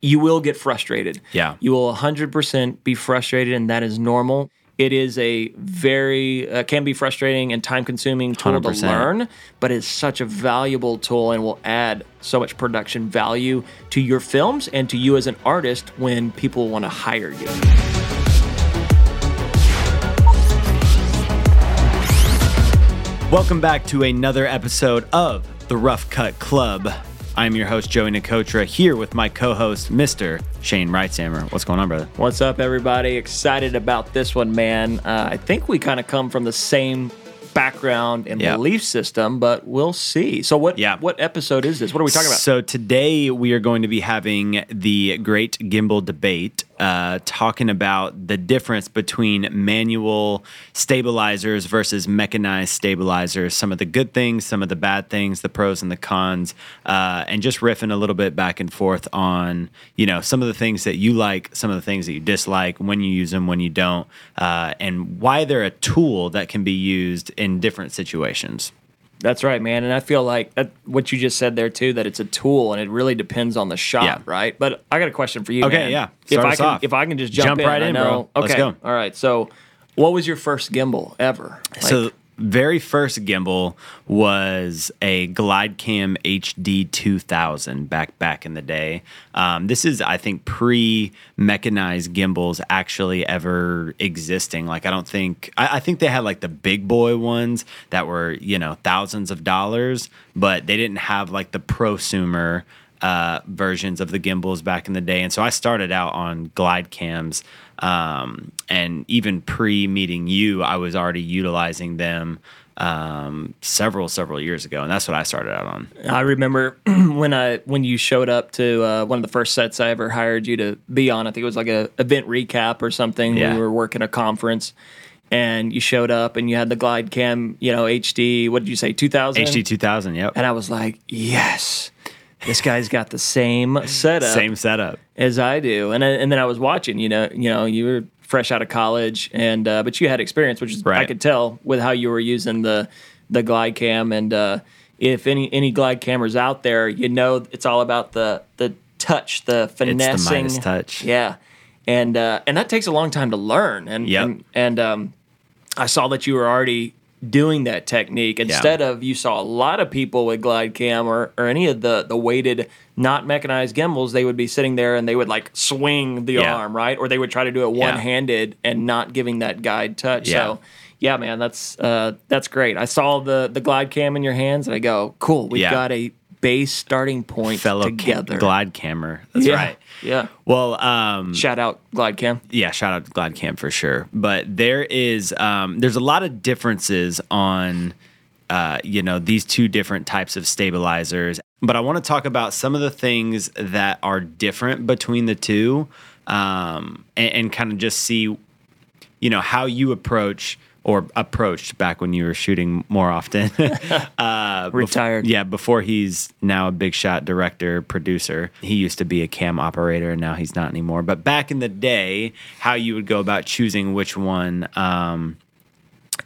you will get frustrated. Yeah. You will 100% be frustrated, and that is normal. It is a very, uh, can be frustrating and time consuming tool to 100%. learn, but it's such a valuable tool and will add so much production value to your films and to you as an artist when people want to hire you. Welcome back to another episode of the Rough Cut Club. I'm your host, Joey Nicotra, here with my co host, Mr. Shane Wrightsammer. What's going on, brother? What's up, everybody? Excited about this one, man. Uh, I think we kind of come from the same background and Yeah. belief system, but we'll see. So, what Yeah. what episode is this? What are we talking about? So, today we are going to be having the great gimbal debate, uh, talking about the difference between manual stabilizers versus mechanized stabilizers, some of the good things, some of the bad things, the pros and the cons, uh, and just riffing a little bit back and forth on, you know, some of the things that you like, some of the things that you dislike, when you use them, when you don't, uh, and why they're a tool that can be used in different situations. That's right, man. And I feel like that, what you just said there too, that it's a tool and it really depends on the shot, Yeah. right? But I got a question for you. Okay, man. yeah. If Start I can, off. if I can just jump, Jump in, right in, bro. Okay, Let's go. all right. So, what was your first gimbal ever? Like, so very first gimbal was a Glidecam HD 2000 back back in the day. Um, this is I think pre mechanized gimbals actually ever existing. Like I don't think I, I think they had like the big boy ones that were you know thousands of dollars, but they didn't have like the prosumer uh, versions of the gimbals back in the day. And so I started out on Glidecams. Um, and even pre meeting you, I was already utilizing them um, several, several years ago. And that's what I started out on. I remember when I when you showed up to uh, one of the first sets I ever hired you to be on. I think it was like a event recap or something. Yeah. We were working a conference, and you showed up and you had the Glidecam, you know, HD. What did you say, two thousand? HD 2000, yep. And I was like, yes, this guy's got the same setup Same setup. as I do. And I- and then I was watching. You know, you know, you were fresh out of college, and uh, but you had experience, which is I could tell with how you were using the the Glidecam. And uh, if any any glide cameras out there, you know, it's all about the the touch, the finessing, Midas touch. Yeah, and uh, and that takes a long time to learn. And Yep. and, and um, I saw that you were already doing that technique instead of you saw a lot of people with Glidecam or, or any of the the weighted not mechanized gimbals they would be sitting there and they would like swing the Yeah. arm right or they would try to do it one-handed and not giving that guide touch Yeah. so yeah man that's uh that's great i saw the the Glidecam in your hands and i go cool we've Yeah. got a base starting point Fellow together Ca- glide camera. That's yeah right. Yeah Well, um, shout out Glidecam yeah, shout out Glidecam for sure. But there is um, there's a lot of differences on uh, you know these two different types of stabilizers. But I want to talk about some of the things that are different between the two, um, and, and kind of just see you know how you approach or approached back when you were shooting more often. uh, Retired. yeah, before he's now a big shot director, producer. He used to be a cam operator, and now he's not anymore. But back in the day, how you would go about choosing which one. Um,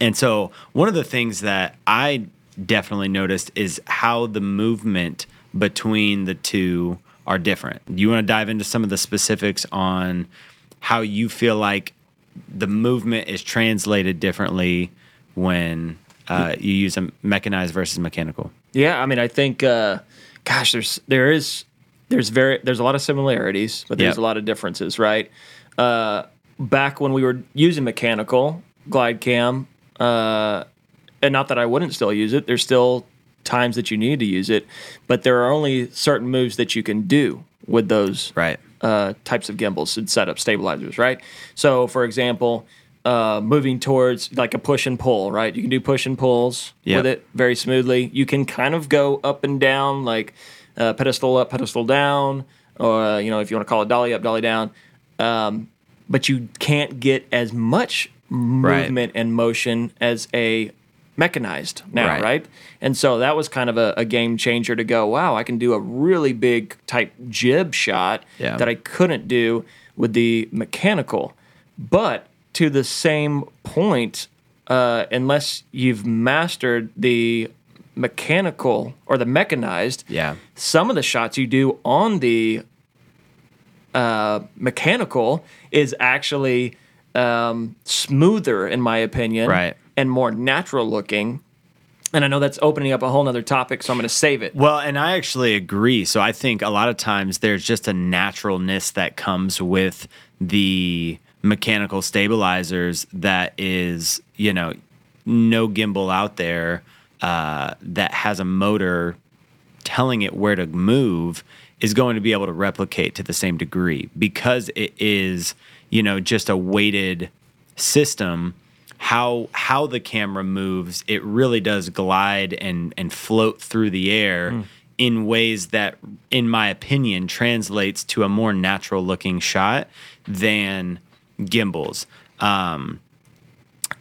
and so, one of the things that I definitely noticed is how the movement between the two are different. Do you want to dive into some of the specifics on how you feel like the movement is translated differently when uh, you use a mechanized versus mechanical? Yeah, I mean, I think, uh, gosh, there's there is there's very there's a lot of similarities, but there's Yep. a lot of differences, right? Uh, back when we were using mechanical Glidecam, uh, and not that I wouldn't still use it. There's still times that you need to use it, but there are only certain moves that you can do with those Right. Uh, types of gimbals and setup stabilizers, right? So, for example, uh, moving towards like a push and pull, right? You can do push and pulls Yep. with it very smoothly. You can kind of go up and down, like uh, pedestal up, pedestal down, or uh, you know, if you want to call it dolly up, dolly down. Um, but you can't get as much Right. movement and motion as a mechanized now, Right. right? And so that was kind of a, a game changer to go, wow, I can do a really big type jib shot Yeah. that I couldn't do with the mechanical. But to the same point, uh, unless you've mastered the mechanical or the mechanized, Yeah. some of the shots you do on the uh, mechanical is actually um, smoother, in my opinion, Right. And more natural looking. And I know that's opening up a whole nother topic, so I'm going to save it. Well, and I actually agree. So I think a lot of times there's just a naturalness that comes with the mechanical stabilizers that is, you know, no gimbal out there uh, that has a motor telling it where to move is going to be able to replicate to the same degree because it is, you know, just a weighted system how how the camera moves it really does glide and and float through the air in ways that in my opinion translates to a more natural looking shot than gimbals. Um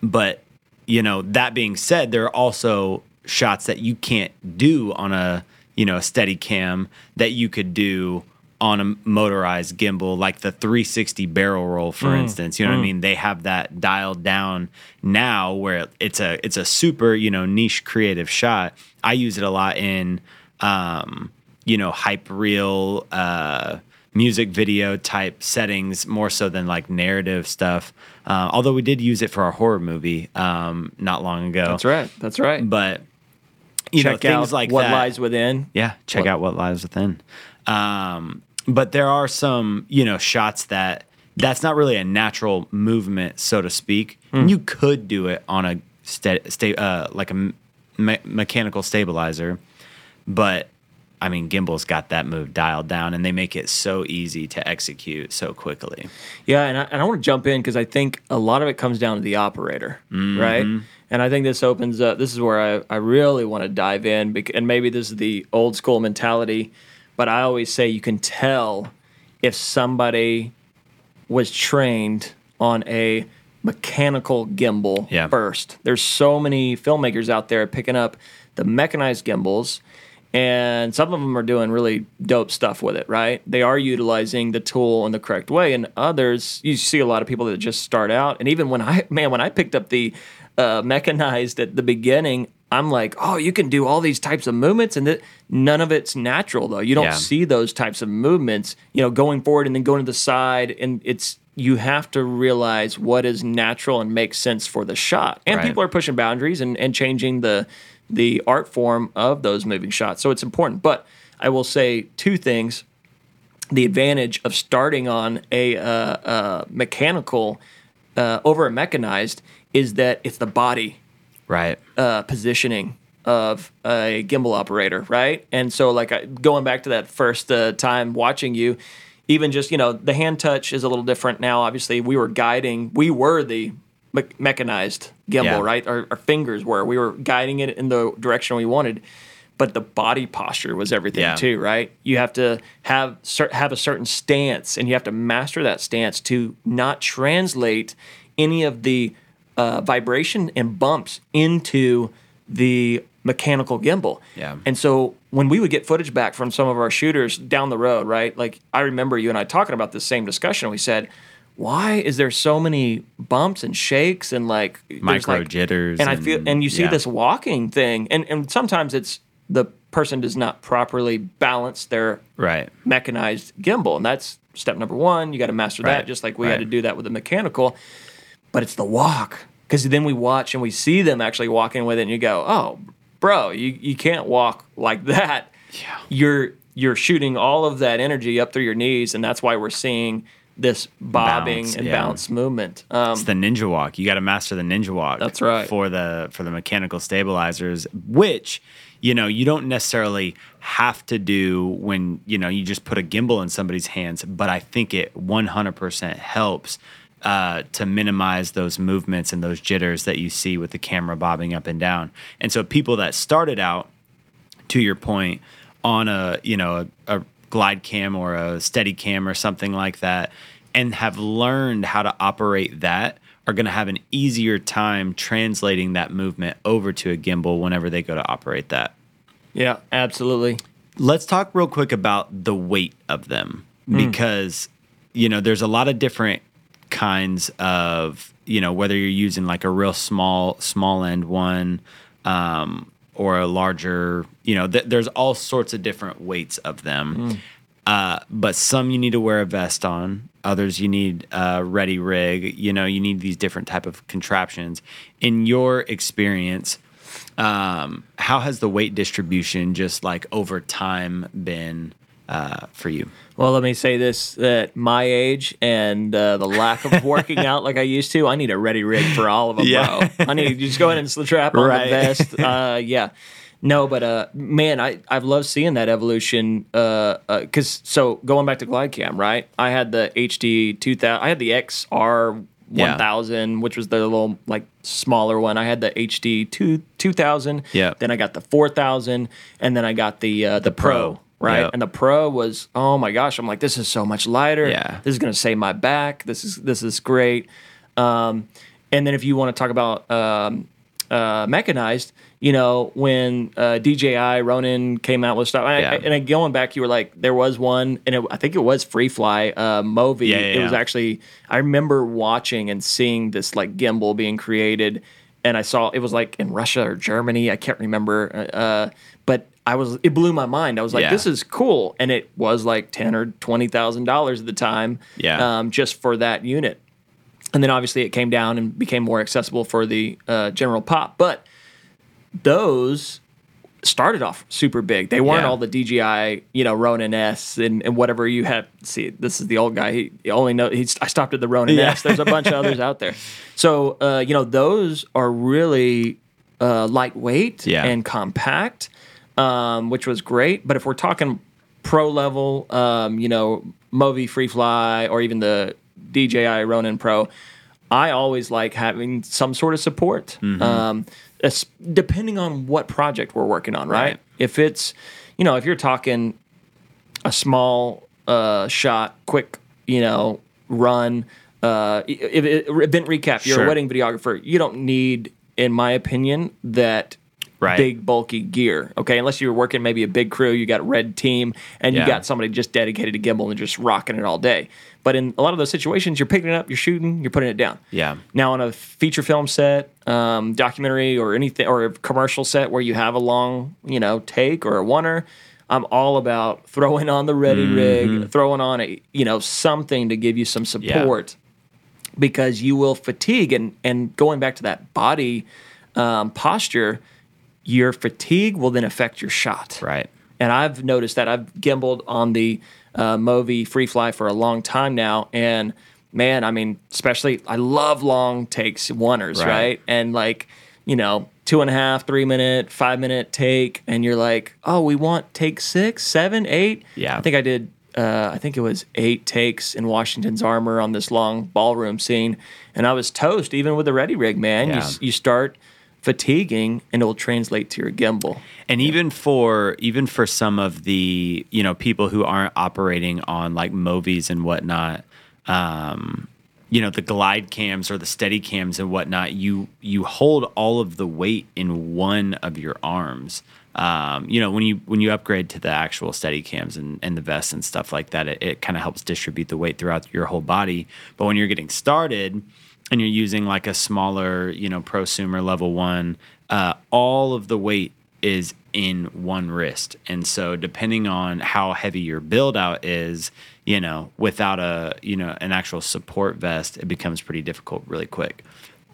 but you know that being said there are also shots that you can't do on a you know a Steadicam that you could do on a motorized gimbal like the 360 barrel roll for instance you know what i mean they have that dialed down now where it's a it's a super you know niche creative shot i use it a lot in um you know hype reel uh music video type settings more so than like narrative stuff uh, although we did use it for our horror movie um not long ago That's right. That's right. but you know Check things like what that lies within. yeah, check What- out what lies within. Um, but there are some, you know, shots that that's not really a natural movement, so to speak. Hmm. You could do it on a sta- sta- uh, like a me- mechanical stabilizer, but I mean, Gimbal's got that move dialed down, and they make it so easy to execute so quickly. Yeah, and I, and I want to jump in because I think a lot of it comes down to the operator, right? And I think this opens up. This is where I, I really want to dive in, bec- and maybe this is the old school mentality, but I always say you can tell if somebody was trained on a mechanical gimbal Yeah. first. There's so many filmmakers out there picking up the mechanized gimbals, and some of them are doing really dope stuff with it, right? They are utilizing the tool in the correct way, and others, you see a lot of people that just start out. And even when I, man, when I picked up the uh, mechanized at the beginning, I'm like, oh, you can do all these types of movements, and that none of it's natural though. You don't Yeah. see those types of movements, you know, going forward and then going to the side, and it's you have to realize what is natural and makes sense for the shot. And Right. people are pushing boundaries and, and changing the the art form of those moving shots. So it's important. But I will say two things. The advantage of starting on a uh, uh, mechanical uh, over a mechanized is that it's the body Right. uh, positioning of a gimbal operator, right? And so, like I, going back to that first uh, time watching you, even just you know the hand touch is a little different now. Obviously, we were guiding, we were the me- mechanized gimbal, Yeah. right? Our, our fingers were, we were guiding it in the direction we wanted. But the body posture was everything Yeah. too, right? You have to have cer- have a certain stance, and you have to master that stance to not translate any of the uh, vibration and bumps into the mechanical gimbal. Yeah. And so when we would get footage back from some of our shooters down the road, right? Like I remember you and I talking about this same discussion. We said, why is there so many bumps and shakes and like Micro like- jitters And I feel and- and you see yeah. this walking thing, and and sometimes it's the person does not properly balance their Right. mechanized gimbal, and that's step number one. You got to master Right, that, just like we had to do that with the mechanical. But it's the walk because then we watch and we see them actually walking with it, and you go, "Oh, bro, you you can't walk like that. Yeah. You're you're shooting all of that energy up through your knees, and that's why we're seeing this bobbing Bounce, and yeah. bounce movement. Um, It's the ninja walk. You got to master the ninja walk. That's right. For the for the mechanical stabilizers, which you know you don't necessarily have to do when you know you just put a gimbal in somebody's hands, but I think it 100% helps uh, to minimize those movements and those jitters that you see with the camera bobbing up and down. And so people that started out to your point on a you know a, a Glidecam or a Steadicam or something like that and have learned how to operate that are going to have an easier time translating that movement over to a gimbal whenever they go to operate that yeah, absolutely. let's talk real quick about the weight of them because you know there's a lot of different kinds of you know whether you're using like a real small small end one um, or a larger you know th- there's all sorts of different weights of them Uh, but some you need to wear a vest on. Others you need a ready rig. You know, you need these different type of contraptions. In your experience, um, how has the weight distribution just like over time been uh, for you? Well, let me say this: that my age and uh, the lack of working out like I used to, I need a ready rig for all of them, Yeah. bro. I need to just go ahead and strap on Right. the vest. Uh, yeah, no, but uh, man, I I've loved seeing that evolution. Uh, because so going back to Glidecam, right? I had the HD two thousand. I had the XR. Yeah. 1000 which was the little like smaller one i had the hd 2 2000 Yeah. then i got the 4000 and then i got the uh, the, pro, Pro. Right Yep. and the pro was oh my gosh i'm like this is so much lighter Yeah. this is going to save my back this is this is great um, and then if you want to talk about um, uh, mechanized you know when uh, dji ronin came out with stuff I, Yeah. I- and going back you were like there was one and it, i think it was Freefly uh, movi Yeah, yeah, it was actually i remember watching and seeing this like gimbal being created and i saw it was like in russia or germany i can't remember uh, uh, i was it blew my mind i was like Yeah. this is cool and it was like 10 or 20 thousand dollars at the time Yeah. um, just for that unit and then obviously it came down and became more accessible for the uh, general pop but those started off super big they weren't Yeah. all the dji you know ronin s and, and whatever you had see this is the old guy he, he only know he's i stopped at the ronin Yeah. s there's a bunch of others out there so uh, you know those are really uh, lightweight Yeah. and compact um, which was great but if we're talking pro level um, you know movi Freefly or even the dji ronin pro I always like having some sort of support, Mm-hmm. um, depending on what project we're working on, right? Right. If it's, you know, if you're talking a small uh, shot, quick, you know, run, uh, event recap, you're Sure. a wedding videographer, you don't need, in my opinion, that Right. big bulky gear. Okay, unless you're working maybe a big crew, you got a red team, and you got somebody just dedicated to gimbal and just rocking it all day. But in a lot of those situations, you're picking it up, you're shooting, you're putting it down. Yeah. Now, on a feature film set, um, documentary, or anything, or a commercial set where you have a long, you know, take or a oneer, I'm all about throwing on the ready rig, throwing on a, you know, something to give you some support because you will fatigue. And and going back to that body um, posture, your fatigue will then affect your shot. Right. And I've noticed that I've gimbaled on the uh, Movi Freefly for a long time now, and man, I mean, especially I love long takes, oneers, right? Right. And like, you know, two and a half, three minute, five minute take, and you're like, oh, we want take six, seven, eight. Yeah. I think I did. Uh, I think it was eight takes in Washington's armor on this long ballroom scene, and I was toast even with the ready rig. Man, Yeah. s you start fatiguing, and it will translate to your gimbal. And even for even for some of the you know people who aren't operating on like movies and whatnot, um, you know the Glidecams or the Steadicams and whatnot, you you hold all of the weight in one of your arms. Um, you know when you when you upgrade to the actual Steadicams and, and the vests and stuff like that, it, it kind of helps distribute the weight throughout your whole body. But when you're getting started and you're using like a smaller, you know, prosumer level one, uh, all of the weight is in one wrist. And so depending on how heavy your build out is, you know, without a, you know, an actual support vest, it becomes pretty difficult really quick.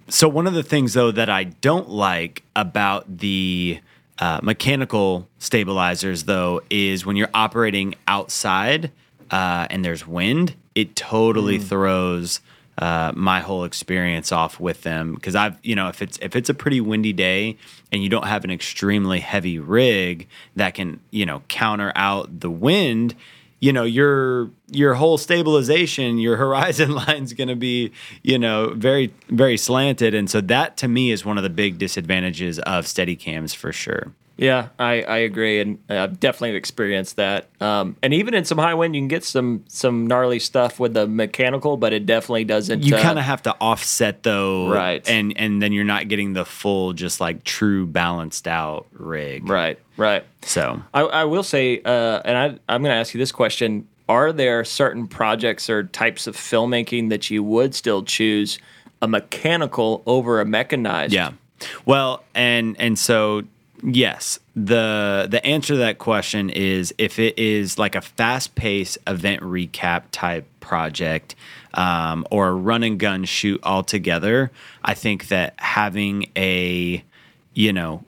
So one of the things though that I don't like about the uh, mechanical stabilizers though is when you're operating outside uh, and there's wind, it totally throws uh, my whole experience off with them. Because I've you know if it's if it's a pretty windy day and you don't have an extremely heavy rig that can you know counter out the wind you know your your whole stabilization your horizon line's going to be you know very very slanted and so that to me is one of the big disadvantages of Steadicams for sure Yeah, I, I agree, and I've definitely experienced that. Um, and even in some high wind, you can get some some gnarly stuff with the mechanical, but it definitely doesn't. you uh, kind of have to offset though Right. and and then you're not getting the full just like true balanced out rig right, right. so I, I will say, uh, and I, I'm going to ask you this question: Are there certain projects or types of filmmaking that you would still choose a mechanical over a mechanized? Yeah. Well, and and so Yes. The the answer to that question is if it is like a fast paced event recap type project um, or a run and gun shoot altogether, I think that having a you know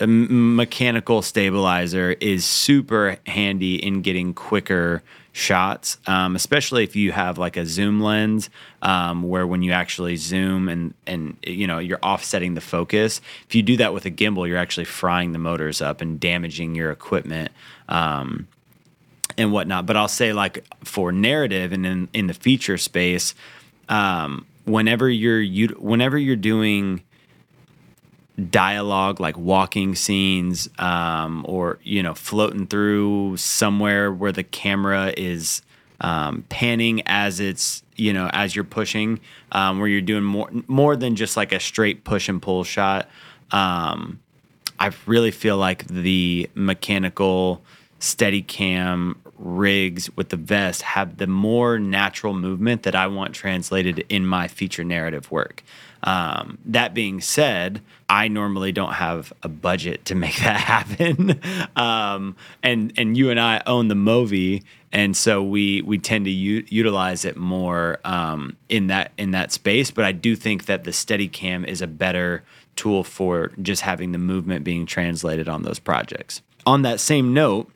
a mechanical stabilizer is super handy in getting quicker shots, um, especially if you have like a zoom lens, um, where when you actually zoom and and you know you're offsetting the focus. If you do that with a gimbal, you're actually frying the motors up and damaging your equipment. Um, and whatnot, but I'll say like for narrative and in, in the feature space, um, whenever you're you whenever you're doing dialogue like walking scenes um, or you know floating through somewhere where the camera is um, panning as it's you know as you're pushing um, where you're doing more more than just like a straight push and pull shot. Um, i really feel like the mechanical Steadicam rigs with the vest have the more natural movement that i want translated in my feature narrative work um, that being said, I normally don't have a budget to make that happen, um, and and you and I own the Movi, and so we we tend to u- utilize it more um, in that in that space. But I do think that the Steadicam is a better tool for just having the movement being translated on those projects. On that same note,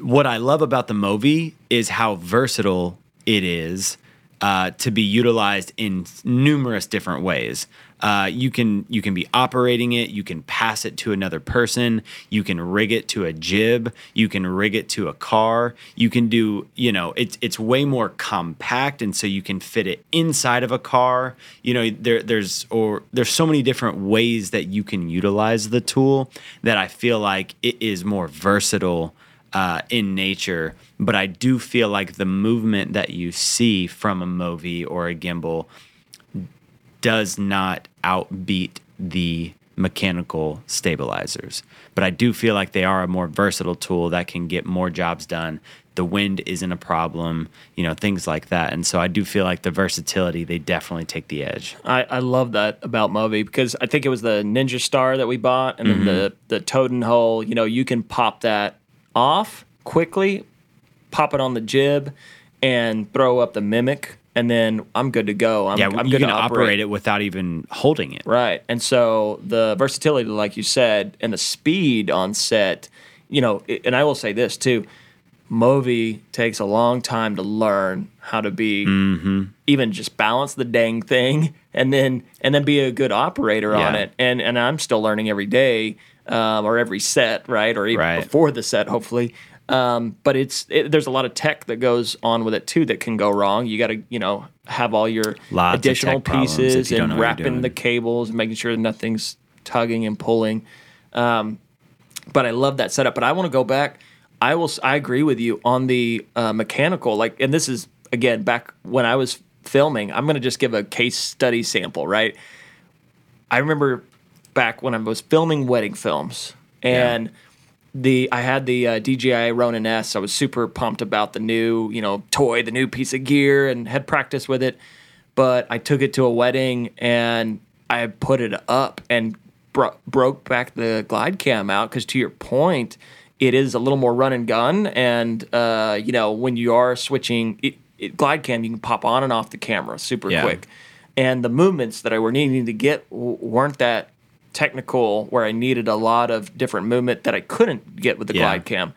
what I love about the Movi is how versatile it is uh, to be utilized in numerous different ways. Uh, you can you can be operating it. You can pass it to another person. You can rig it to a jib. You can rig it to a car. You can do you know it's it's way more compact, and so you can fit it inside of a car. You know there there's or there's so many different ways that you can utilize the tool that I feel like it is more versatile uh, in nature, but I do feel like the movement that you see from a Movi or a gimbal does not outbeat the mechanical stabilizers. But I do feel like they are a more versatile tool that can get more jobs done. The wind isn't a problem, you know, things like that. And so I do feel like the versatility, they definitely take the edge. I, I love that about Movi because I think it was the Ninja Star that we bought and mm-hmm. then the, the Toad Hole, you know, you can pop that off quickly, pop it on the jib, and throw up the mimic, and then I'm good to go. I'm, yeah, I'm you can operate. operate it without even holding it. Right, and so the versatility, like you said, and the speed on set, you know, and I will say this too. Movi takes a long time to learn how to be mm-hmm. even just balance the dang thing and then and then be a good operator yeah. on it. And and I'm still learning every day um, or every set, right? Or even right. before the set, hopefully. Um, but it's it, there's a lot of tech that goes on with it too that can go wrong. You got to you know have all your Lots additional pieces and wrapping the cables and making sure that nothing's tugging and pulling. Um, but I love that setup. But I want to go back. I will. I agree with you on the uh, mechanical. Like, and this is again back when I was filming. I'm going to just give a case study sample. Right. I remember back when I was filming wedding films, and yeah. the I had the uh, DJI Ronin S. I was super pumped about the new you know toy, the new piece of gear, and had practice with it. But I took it to a wedding and I put it up and bro- broke back the Glidecam out because to your point, it is a little more run and gun, and uh, you know when you are switching. It, it, Glidecam, you can pop on and off the camera super yeah. quick and the movements that I were needing to get weren't that technical where I needed a lot of different movement that I couldn't get with the yeah. Glidecam.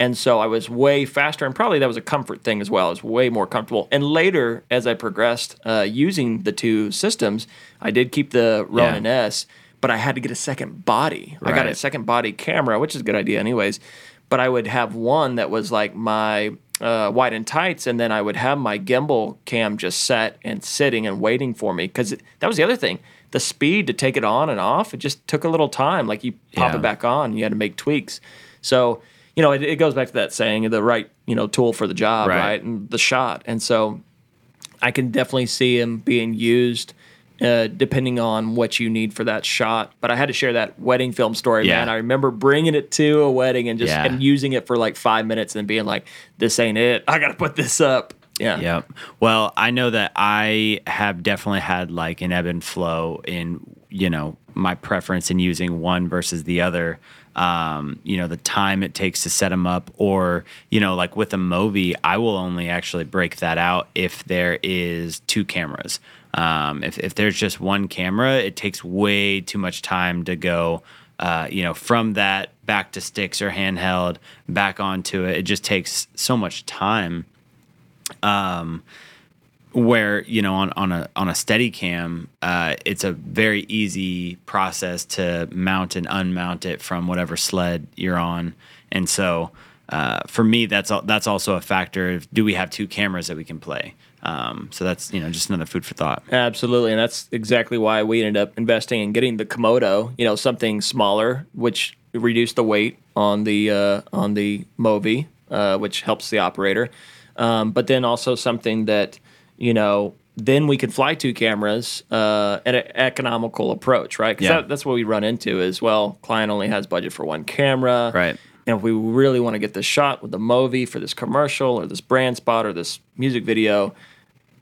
And so I was way faster, and probably that was a comfort thing as well. I was way more comfortable. And later, as I progressed uh, using the two systems, I did keep the Ronin yeah. S, but I had to get a second body. Right. I got a second body camera, which is a good idea, anyways. But I would have one that was like my uh, wide and tights, and then I would have my gimbal cam just set and sitting and waiting for me because that was the other thing the speed to take it on and off, it just took a little time. Like you pop yeah. it back on, you had to make tweaks. So, you know, it, it, goes back to that saying, the right, you know, tool for the job, right. right? And the shot. And so I can definitely see him being used uh, depending on what you need for that shot. But I had to share that wedding film story, yeah. man. I remember bringing it to a wedding and just yeah. and using it for like five minutes and being like, "This ain't it. I got to put this up." Yeah. Yep. Well, I know that I have definitely had like an ebb and flow in, you know, my preference in using one versus the other. Um, you know, the time it takes to set them up, or you know, like with a Movi, I will only actually break that out if there is two cameras. Um, if if there's just one camera, it takes way too much time to go. Uh, you know, from that back to sticks or handheld, back onto it. It just takes so much time. Um, where you know on, on a on a Steadicam uh, it's a very easy process to mount and unmount it from whatever sled you're on and so uh, for me that's that's also a factor of do we have two cameras that we can play um, so that's you know just another food for thought Absolutely, and that's exactly why we ended up investing in getting the Komodo. You know, something smaller, which reduced the weight on the uh, on the Movi, uh, which helps the operator. Um, but then also something that you know, then we could fly two cameras uh, at an economical approach, right? Because Yeah. that, that's what we run into as well. Client only has budget for one camera, Right. And if we really want to get this shot with the Movi for this commercial or this brand spot or this music video,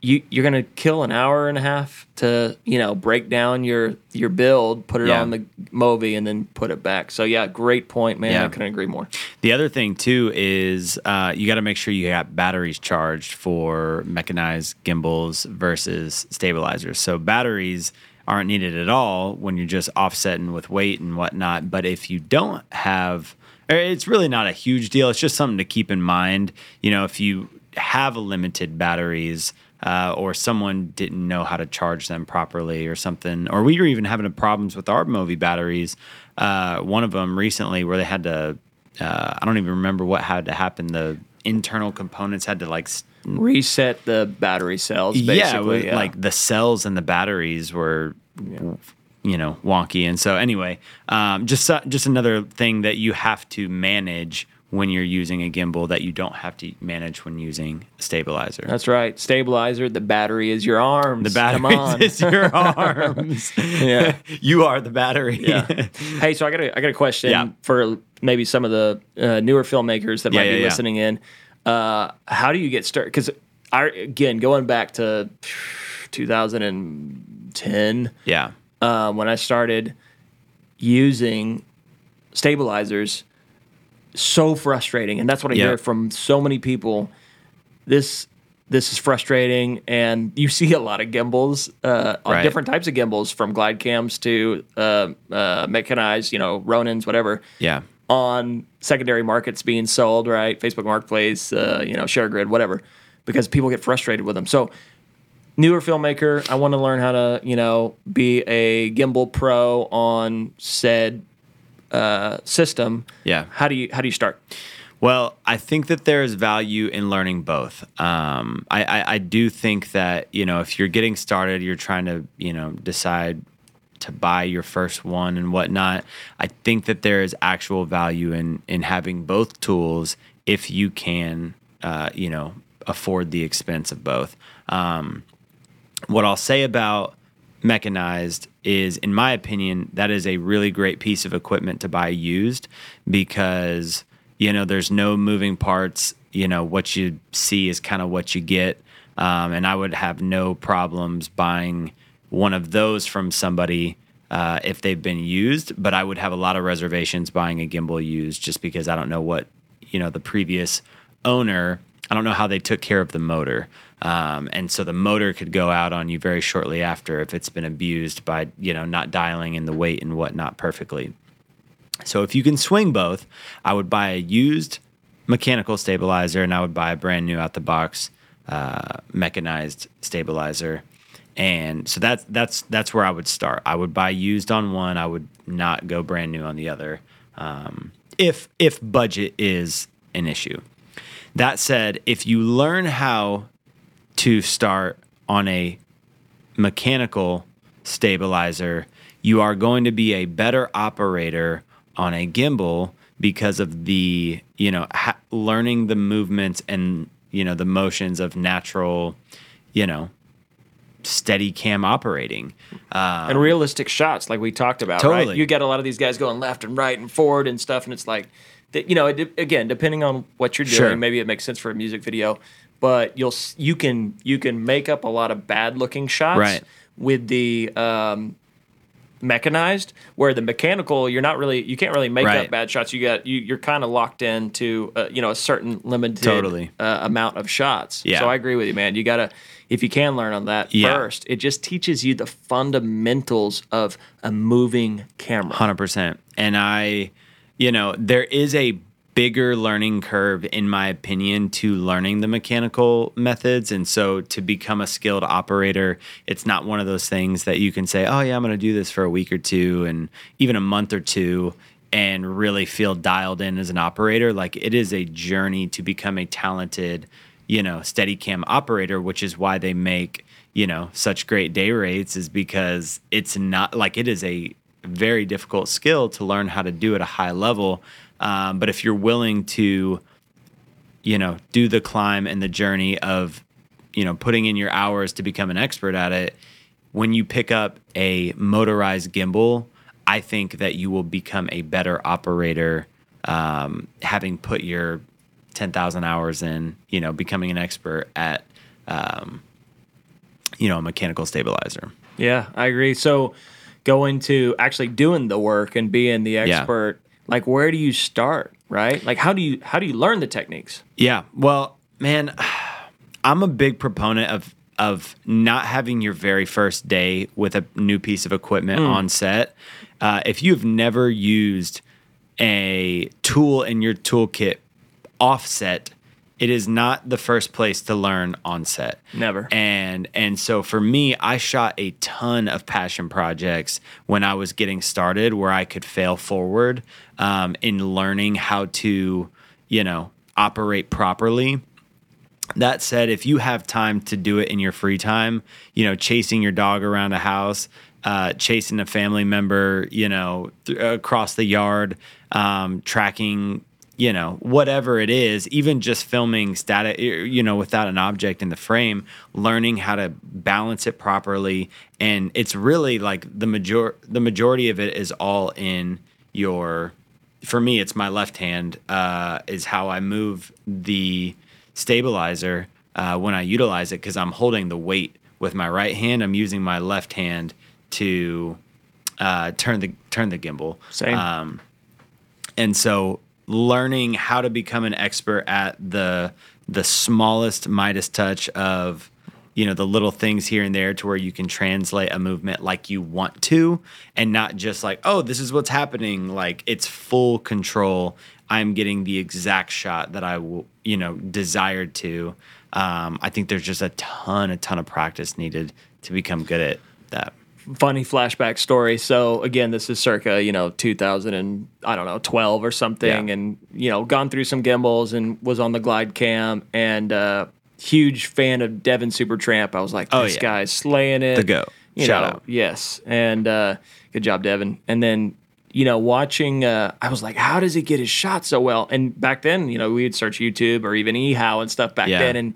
you you're gonna kill an hour and a half to you know break down your your build, put it Yeah. on the Movi, and then put it back. So yeah, great point, man. Yeah. I couldn't agree more. The other thing too is uh, you got to make sure you got batteries charged for mechanized gimbals versus stabilizers. So batteries aren't needed at all when you're just offsetting with weight and whatnot. But if you don't have, it's really not a huge deal. It's just something to keep in mind. You know, if you have a limited batteries. Uh, or someone didn't know how to charge them properly, or something, or we were even having problems with our Movi batteries. Uh, one of them recently, where they had to uh, I don't even remember what had to happen. The internal components had to like, s- Reset the battery cells. yeah, it Basically, was, yeah, like the cells and the batteries were, you know, wonky. And so anyway, um, just so- just another thing that you have to manage when you're using a gimbal that you don't have to manage when using a stabilizer. That's right. Stabilizer. The battery is your arms. the battery is your arms. Yeah. you are the battery. yeah. Hey, so I got a I got a question Yeah. for maybe some of the uh, newer filmmakers that Yeah, might be yeah. listening in. Uh, how do you get started? Because I again going back to 2010 yeah. uh, when I started using stabilizers, so frustrating, and that's what I hear from so many people. This this is frustrating, and you see a lot of gimbals, uh, on Right. different types of gimbals, from Glidecams to uh, uh, mechanized, you know, Ronins, whatever, Yeah. on secondary markets being sold, right? Facebook Marketplace, uh, you know, ShareGrid, whatever, because people get frustrated with them. So, newer filmmaker, I want to learn how to, you know, be a gimbal pro on said uh, system. Yeah. How do you how do you start? Well, I think that there is value in learning both. Um, I, I, I do think that you know if you're getting started, you're trying to you know decide to buy your first one and whatnot. I think that there is actual value in in having both tools if you can uh, you know afford the expense of both. Um, what I'll say about mechanized is, in my opinion, that is a really great piece of equipment to buy used because, you know, there's no moving parts. You know, what you see is kind of what you get. Um, and I would have no problems buying one of those from somebody uh, if they've been used, but I would have a lot of reservations buying a gimbal used just because I don't know what, you know, the previous owner I don't know how they took care of the motor. Um, and so the motor could go out on you very shortly after if it's been abused by, you know, not dialing in the weight and whatnot perfectly. So if you can swing both, I would buy a used mechanical stabilizer and I would buy a brand new out the box uh, mechanized stabilizer. And so that's that's that's where I would start. I would buy used on one. I would not go brand new on the other. Um, if if budget is an issue. That said, if you learn how to start on a mechanical stabilizer, you are going to be a better operator on a gimbal because of the, you know, ha- learning the movements and, you know, the motions of natural, you know, Steadicam operating. Uh, and realistic shots, like we talked about, Totally. right? You get a lot of these guys going left and right and forward and stuff, and it's like, that, you know, it, again, depending on what you're doing, Sure. maybe it makes sense for a music video, but you'll you can you can make up a lot of bad looking shots Right. with the um, mechanized where the mechanical you're not really you can't really make Right. up bad shots you got you you're kind of locked into uh, you know a certain limited Totally. uh, amount of shots Yeah. so i agree with you man you gotta if you can learn on that Yeah. first it just teaches you the fundamentals of a moving camera Hundred percent. And I, you know, there is a bigger learning curve, in my opinion, to learning the mechanical methods. And so to become a skilled operator, it's not one of those things that you can say, oh, yeah, I'm going to do this for a week or two and even a month or two and really feel dialed in as an operator. Like it is a journey to become a talented, you know, Steadicam operator, which is why they make, you know, such great day rates is because it's not like it is a very difficult skill to learn how to do at a high level. Um, but if you're willing to, you know, do the climb and the journey of, you know, putting in your hours to become an expert at it, when you pick up a motorized gimbal, I think that you will become a better operator, um, having put your 10,000 hours in, you know, becoming an expert at, um, you know, a mechanical stabilizer. Yeah, I agree. So going to actually doing the work and being the expert, like where do you start, right? Like how do you how do you learn the techniques? Yeah. Well, man, I'm a big proponent of of not having your very first day with a new piece of equipment on set. Uh, if you've never used a tool in your toolkit offset, it is not the first place to learn on set. Never. And and so for me, I shot a ton of passion projects when I was getting started, where I could fail forward um, in learning how to, you know, operate properly. That said, if you have time to do it in your free time, you know, chasing your dog around a house, uh, chasing a family member, you know, th- across the yard, um, tracking, you know, whatever it is, even just filming static, you know, without an object in the frame, learning how to balance it properly, and it's really like the major the majority of it is all in your. For me, it's my left hand uh, is how I move the stabilizer uh, when I utilize it because I'm holding the weight with my right hand. I'm using my left hand to uh, turn the turn the gimbal. Same. Um, and so learning how to become an expert at the the smallest Midas touch of you know the little things here and there to where you can translate a movement like you want to and not just like oh this is what's happening. Like it's full control. I'm getting the exact shot that i you know desired to. Um, i think there's just a ton a ton of practice needed to become good at that Funny flashback story. So again, this is circa, you know, 2000 and I don't know, 12 or something Yeah. and you know, gone through some gimbals and was on the Glidecam and uh huge fan of Devin Supertramp. I was like, Oh, this yeah. guy's slaying it. The goat. You Shout know, out. Yes. And uh good job, Devin. And then you know, watching, uh, I was like, how does he get his shot so well? And back then, you know, we would search YouTube or even eHow and stuff back Yeah. then and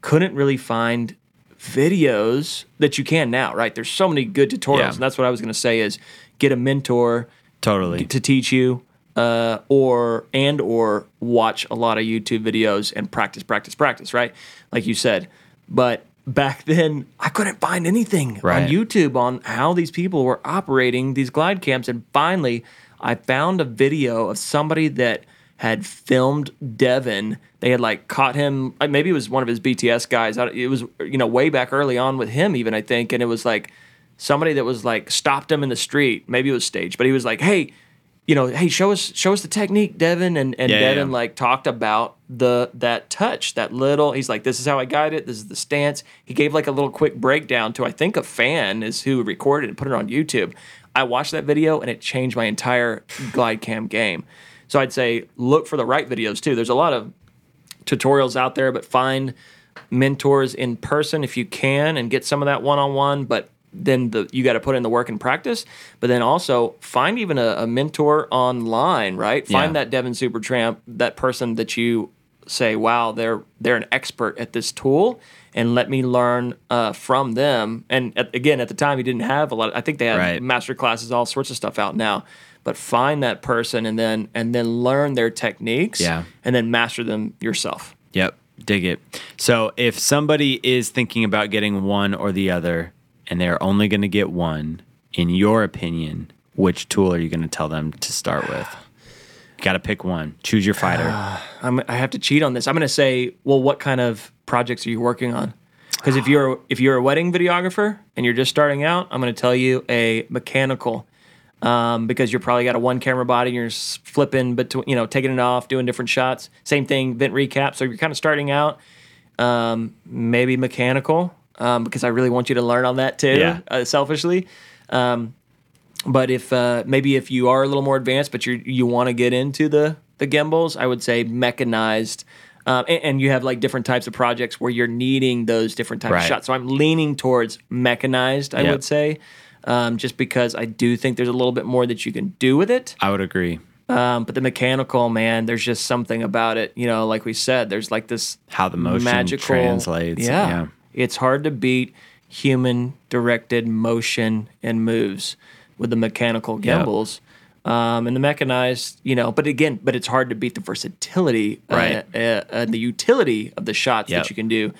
couldn't really find videos that you can now, right? There's so many good tutorials. Yeah. And that's what I was going to say is get a mentor totally to teach you uh, or and or watch a lot of YouTube videos and practice, practice, practice, right? Like you said. But back then, I couldn't find anything Right. on YouTube on how these people were operating these Glidecams And finally, I found a video of somebody that had filmed Devin. They had like caught him. Uh, maybe it was one of his BTS guys. It was you know way back early on with him even I think, and it was like somebody that was like stopped him in the street. Maybe it was staged, but he was like, "Hey, you know, hey, show us show us the technique, Devin." And and Yeah, yeah, Devin yeah. like talked about the that touch, that little. He's like, "This is how I guide it. This is the stance." He gave like a little quick breakdown to I think a fan is who recorded and put it on YouTube. I watched that video and it changed my entire Glidecam game. So I'd say look for the right videos too. There's a lot of tutorials out there, but find mentors in person if you can and get some of that one on one. But then the you got to put in the work and practice. But then also find even a, a mentor online, right? Find Yeah. that Devin Supertramp, that person that you say, wow, they're they're an expert at this tool. And let me learn uh, from them. And at, again, at the time, he didn't have a lot. I think they had Right. master classes, all sorts of stuff out now. But find that person and then and then learn their techniques. Yeah. And then master them yourself. Yep, dig it. So if somebody is thinking about getting one or the other and they're only going to get one, in your opinion, which tool are you going to tell them to start with? Got to pick one. Choose your fighter. I'm, I have to cheat on this. I'm going to say, well, what kind of projects are you working on? Because if you're if you're a wedding videographer and you're just starting out, I'm going to tell you a mechanical. Um, because you're probably got a one camera body and you're flipping between, you know, taking it off, doing different shots. Same thing, vent recap. So you're kind of starting out, um, maybe mechanical, um, because I really want you to learn on that too, Yeah. uh, selfishly. Um, but if uh, maybe if you are a little more advanced, but you you want to get into the the gimbals, I would say mechanized. Um, and, and you have like different types of projects where you're needing those different types Right. of shots. So I'm leaning towards mechanized. I Yep. would say, um, just because I do think there's a little bit more that you can do with it. I would agree. Um, but the mechanical, man, there's just something about it. You know, like we said, there's like this How the motion magical translates. Yeah. yeah. it's hard to beat human directed motion and moves with the mechanical Yep. gimbals. Um, and the mechanized, you know, but again, but it's hard to beat the versatility, uh, Right. uh, uh, the utility of the shots Yep. that you can do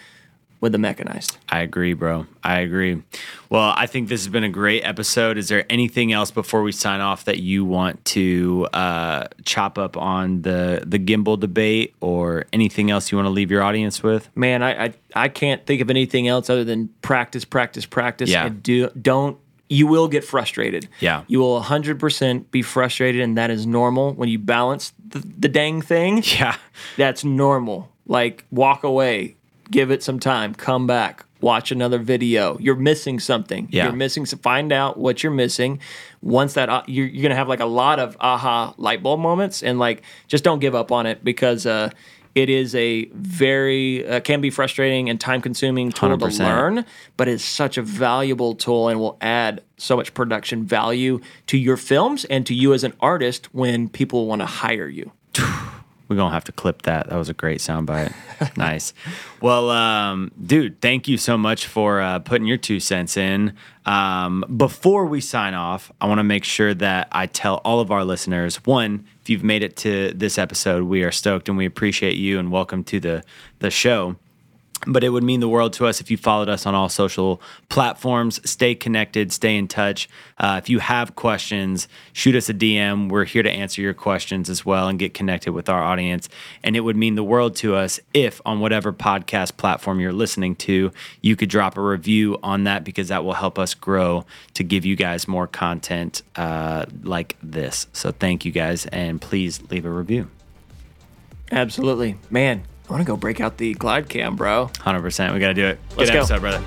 with the mechanized. I agree, bro. I agree. Well, I think this has been a great episode. Is there anything else before we sign off that you want to uh, chop up on the the gimbal debate, or anything else you want to leave your audience with? Man, I, I I can't think of anything else other than practice, practice, practice. Yeah. And do don't you will get frustrated. Yeah. You will 100% be frustrated and that is normal when you balance the, the dang thing. Yeah, That's normal. Like walk away, give it some time, come back, watch another video. You're missing something. Yeah. You're missing some find out what you're missing. Once that uh, you're, you're going to have like a lot of aha light bulb moments and like just don't give up on it because uh it is a very uh, can be frustrating and time consuming tool to 100%. learn, but it's such a valuable tool and will add so much production value to your films and to you as an artist when people want to hire you. we're gonna have to clip that. That was a great soundbite. nice. Well, um, dude, thank you so much for uh, putting your two cents in. Um, before we sign off, I want to make sure that I tell all of our listeners: one, if you've made it to this episode, we are stoked and we appreciate you and welcome to the the show. But it would mean the world to us if you followed us on all social platforms. Stay connected, stay in touch. Uh, if you have questions, shoot us a DM. We're here to answer your questions as well and get connected with our audience. And it would mean the world to us if, on whatever podcast platform you're listening to, you could drop a review on that because that will help us grow to give you guys more content uh, like this. So thank you guys, and please leave a review. Absolutely. Man, I want to go break out the Glidecam, bro. 100%. We got to do it. Let's go. episode, brother.